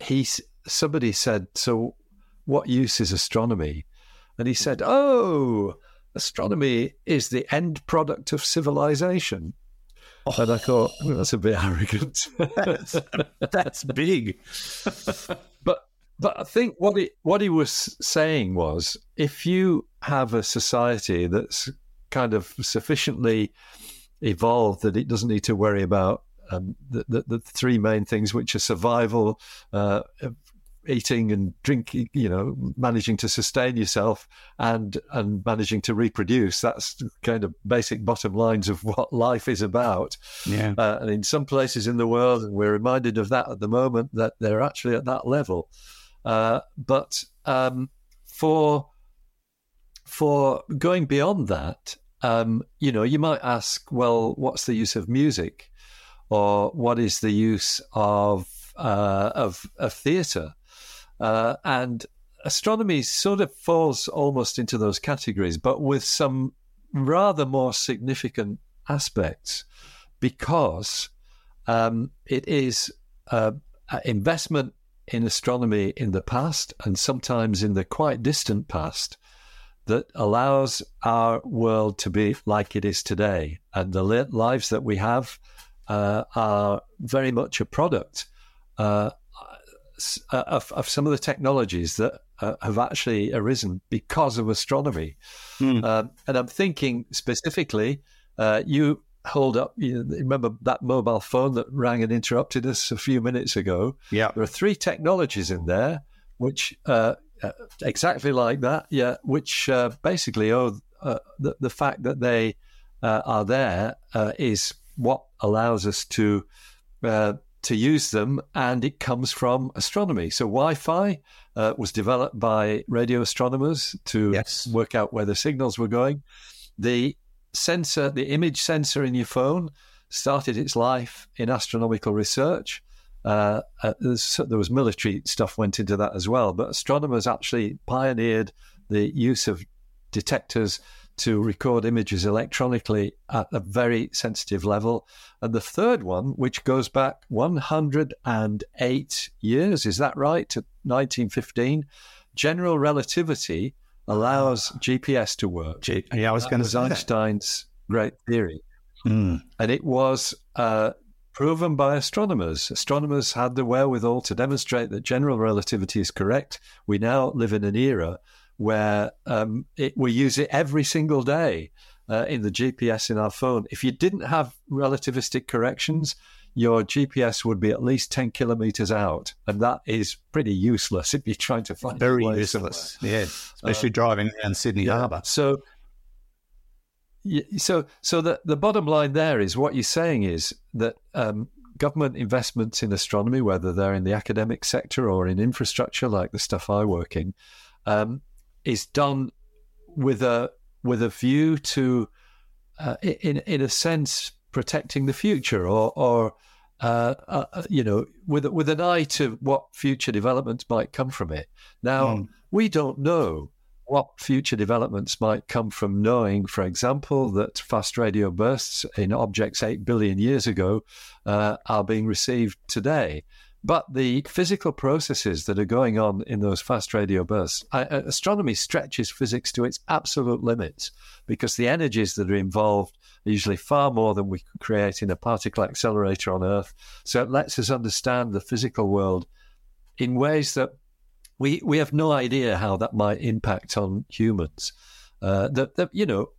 he somebody said, "So, what use is astronomy?" And he said, "Oh, astronomy is the end product of civilization." And I thought well, that's a bit *laughs* arrogant. That's, that's big. *laughs* But but I think what he what he was saying was if you have a society that's kind of sufficiently evolved that it doesn't need to worry about um, the, the the three main things, which are survival, uh, eating and drinking, you know, managing to sustain yourself and and managing to reproduce. That's kind of basic bottom lines of what life is about. Yeah. Uh, and in some places in the world, and we're reminded of that at the moment, that they're actually at that level. Uh, but um, for for going beyond that, um, you know, you might ask, well, what's the use of music, or what is the use of uh, of, of theatre? Uh, and astronomy sort of falls almost into those categories, but with some rather more significant aspects because um, it is uh, an investment in astronomy in the past and sometimes in the quite distant past that allows our world to be like it is today. And the li- lives that we have uh, are very much a product uh, uh, of, of some of the technologies that uh, have actually arisen because of astronomy. Um, and I'm thinking specifically, uh, you hold up, you remember that mobile phone that rang and interrupted us a few minutes ago? Yeah. There are three technologies in there. which uh, exactly like that, yeah, which uh, basically owe uh, the, the fact that they uh, are there uh, is what allows us to to use them, and it comes from astronomy. So Wi-Fi was developed by radio astronomers to Yes. work out where the signals were going. The sensor, the image sensor in your phone, started its life in astronomical research. Uh, uh, there was military stuff went into that as well, but astronomers actually pioneered the use of detectors to record images electronically at a very sensitive level. And the third one, which goes back 108 years, is that right, to 1915? General relativity allows GPS to work. Gee, yeah, I was going to say that. Einstein's great theory Mm. and it was uh, proven by astronomers. Astronomers had the wherewithal to demonstrate that general relativity is correct. We now live in an era where um, it, we use it every single day uh, in the GPS in our phone. If you didn't have relativistic corrections, your GPS would be at least 10 kilometers out. And that is pretty useless if you're trying to find Very useless. Yeah, especially Uh, driving around Sydney Harbour. so, yeah, so, so the the bottom line there is what you're saying is that um, government investments in astronomy, whether they're in the academic sector or in infrastructure like the stuff I work in, um, is done with a with a view to, uh, in in a sense, protecting the future or or uh, uh, you know, with with an eye to what future developments might come from it. Now, Mm. we don't know what future developments might come from knowing, for example, that fast radio bursts in objects 8 billion years ago uh, are being received today. But the physical processes that are going on in those fast radio bursts, I, uh, astronomy stretches physics to its absolute limits because the energies that are involved are usually far more than we could create in a particle accelerator on Earth. So it lets us understand the physical world in ways that we we have no idea how that might impact on humans. Uh, that that you know,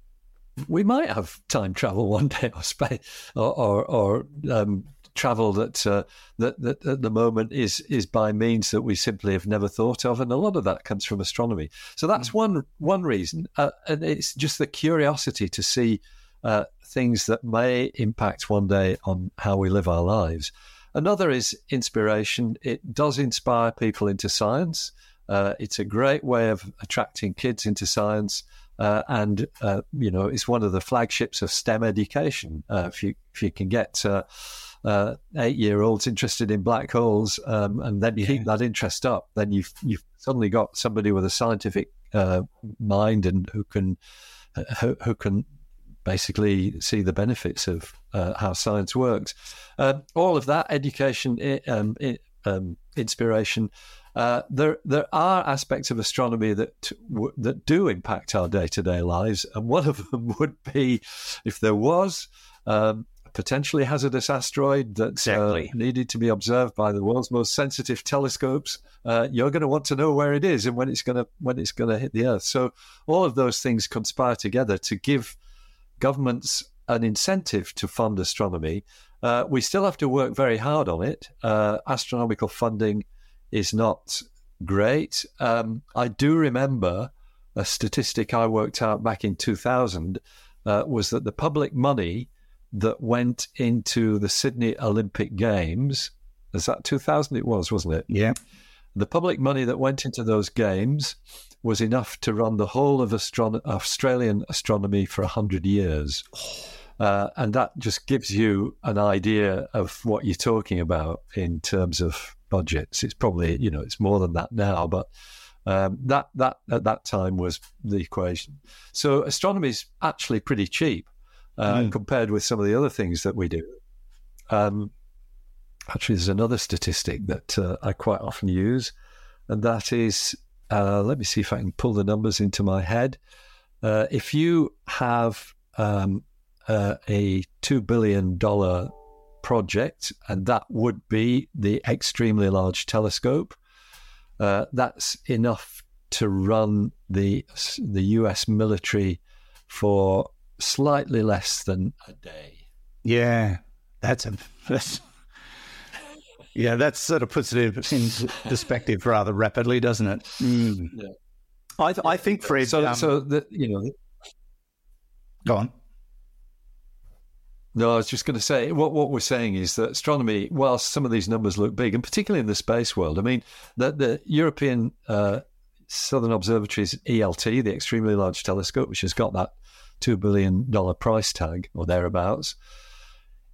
we might have time travel *laughs* one day or space or or, or um, travel that, uh, that that at the moment is is by means that we simply have never thought of, and a lot of that comes from astronomy. So that's one one reason, uh, and it's just the curiosity to see uh, things that may impact one day on how we live our lives. Another is inspiration. It does inspire people into science. Uh, it's a great way of attracting kids into science, uh, and uh, you know it's one of the flagships of STEM education. Uh, if you if you can get uh, uh, eight year olds interested in black holes, um, and then you keep that interest up, then you've you've suddenly got somebody with a scientific uh, mind and who can who, who can basically see the benefits of uh, how science works. Um, all of that education, i- um, i- um, inspiration. Uh, there, there are aspects of astronomy that w- that do impact our day to day lives, and one of them *laughs* would be if there was um, a potentially hazardous asteroid that Exactly. uh, needed to be observed by the world's most sensitive telescopes. Uh, you're going to want to know where it is and when it's going to when it's going to hit the Earth. So all of those things conspire together to give governments an incentive to fund astronomy. Uh, we still have to work very hard on it. Uh, astronomical funding is not great. Um, I do remember a statistic I worked out back in 2000 uh, was that the public money that went into the Sydney Olympic Games, is that 2000 it was, wasn't it? Yeah. The public money that went into those games was enough to run the whole of astron- Australian astronomy for 100 years. *sighs* Uh, and that just gives you an idea of what you're talking about in terms of budgets. It's probably, you know, it's more than that now, but um, that, that at that time was the equation. So astronomy is actually pretty cheap uh, Mm. compared with some of the other things that we do. Um, actually, there's another statistic that uh, I quite often use, and that is uh, let me see if I can pull the numbers into my head. Uh, if you have um, uh, a $2 billion project, and that would be the extremely large telescope, uh, that's enough to run the, the US military for slightly less than a day. Yeah. That's a. *laughs* That's, Yeah, that sort of puts it in, in perspective rather rapidly, doesn't it? Mm. Yeah. I, I think Fred. So, um, so the, you know, go on. No, I was just going to say what what we're saying is that astronomy, whilst some of these numbers look big, and particularly in the space world, I mean, the, the European uh, Southern Observatory's ELT, the Extremely Large Telescope, which has got that two billion dollar price tag or thereabouts,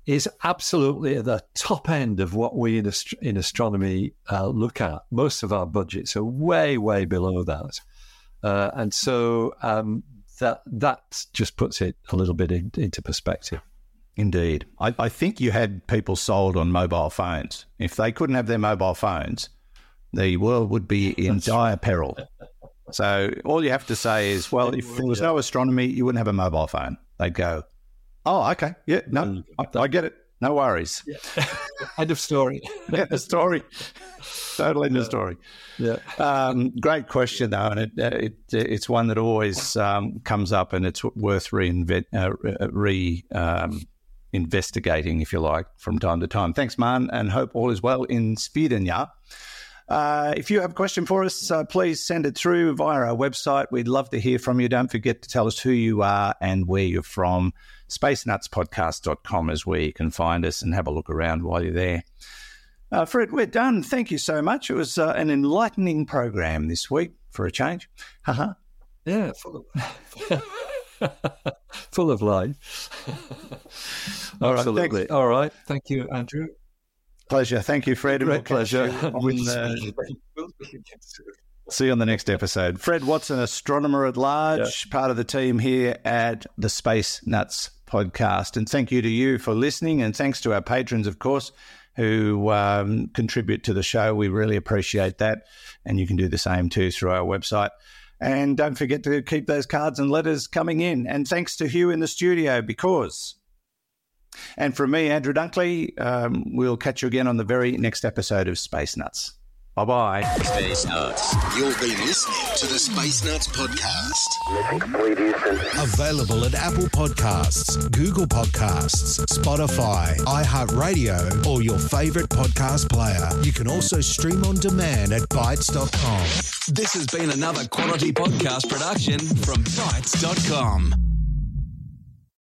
is absolutely at the top end of what we in, ast- in astronomy uh, look at. Most of our budgets are way way below that, uh, and so um, that that just puts it a little bit in, into perspective. Indeed. I, I think you had people sold on mobile phones. If they couldn't have their mobile phones, the world would be in dire peril. So all you have to say is, well, if there was no astronomy, you wouldn't have a mobile phone. They'd go, oh, okay, yeah, no, I, I get it. No worries. *laughs* End of story. yeah, the story. Total end of story. Yeah. Um, great question, though, and it, uh, it it's one that always um, comes up, and it's worth reinvent, uh, re um, investigating, if you like, from time to time. Thanks, Man, and hope all is well in Sweden. Uh, if you have a question for us, uh, please send it through via our website. We'd love to hear from you. Don't forget to tell us who you are and where you're from. SpaceNutsPodcast.com is where you can find us and have a look around while you're there. Uh, Fred, we're done. Thank you so much. It was uh, an enlightening program this week for a change. Haha. yeah, full of, *laughs* full of life. *laughs* All right, Absolutely. All right. Thank you, Andrew. Pleasure. Thank you, Fred. Great pleasure. on, uh, See you on the next episode. Fred Watson, astronomer at large, part of the team here at the Space Nuts podcast. And thank you to you for listening. And thanks to our patrons, of course, who um, contribute to the show. We really appreciate that. And you can do the same too through our website. And don't forget to keep those cards and letters coming in. And thanks to Hugh in the studio because. And from me, Andrew Dunkley, um, we'll catch you again on the very next episode of Space Nuts. Bye bye. Space Nuts. You've been listening to the Space Nuts podcast. Mission complete, Houston. Available at Apple Podcasts, Google Podcasts, Spotify, iHeartRadio, or your favorite podcast player. You can also stream on demand at Bitesz.com. This has been another quality podcast production from Bitesz.com.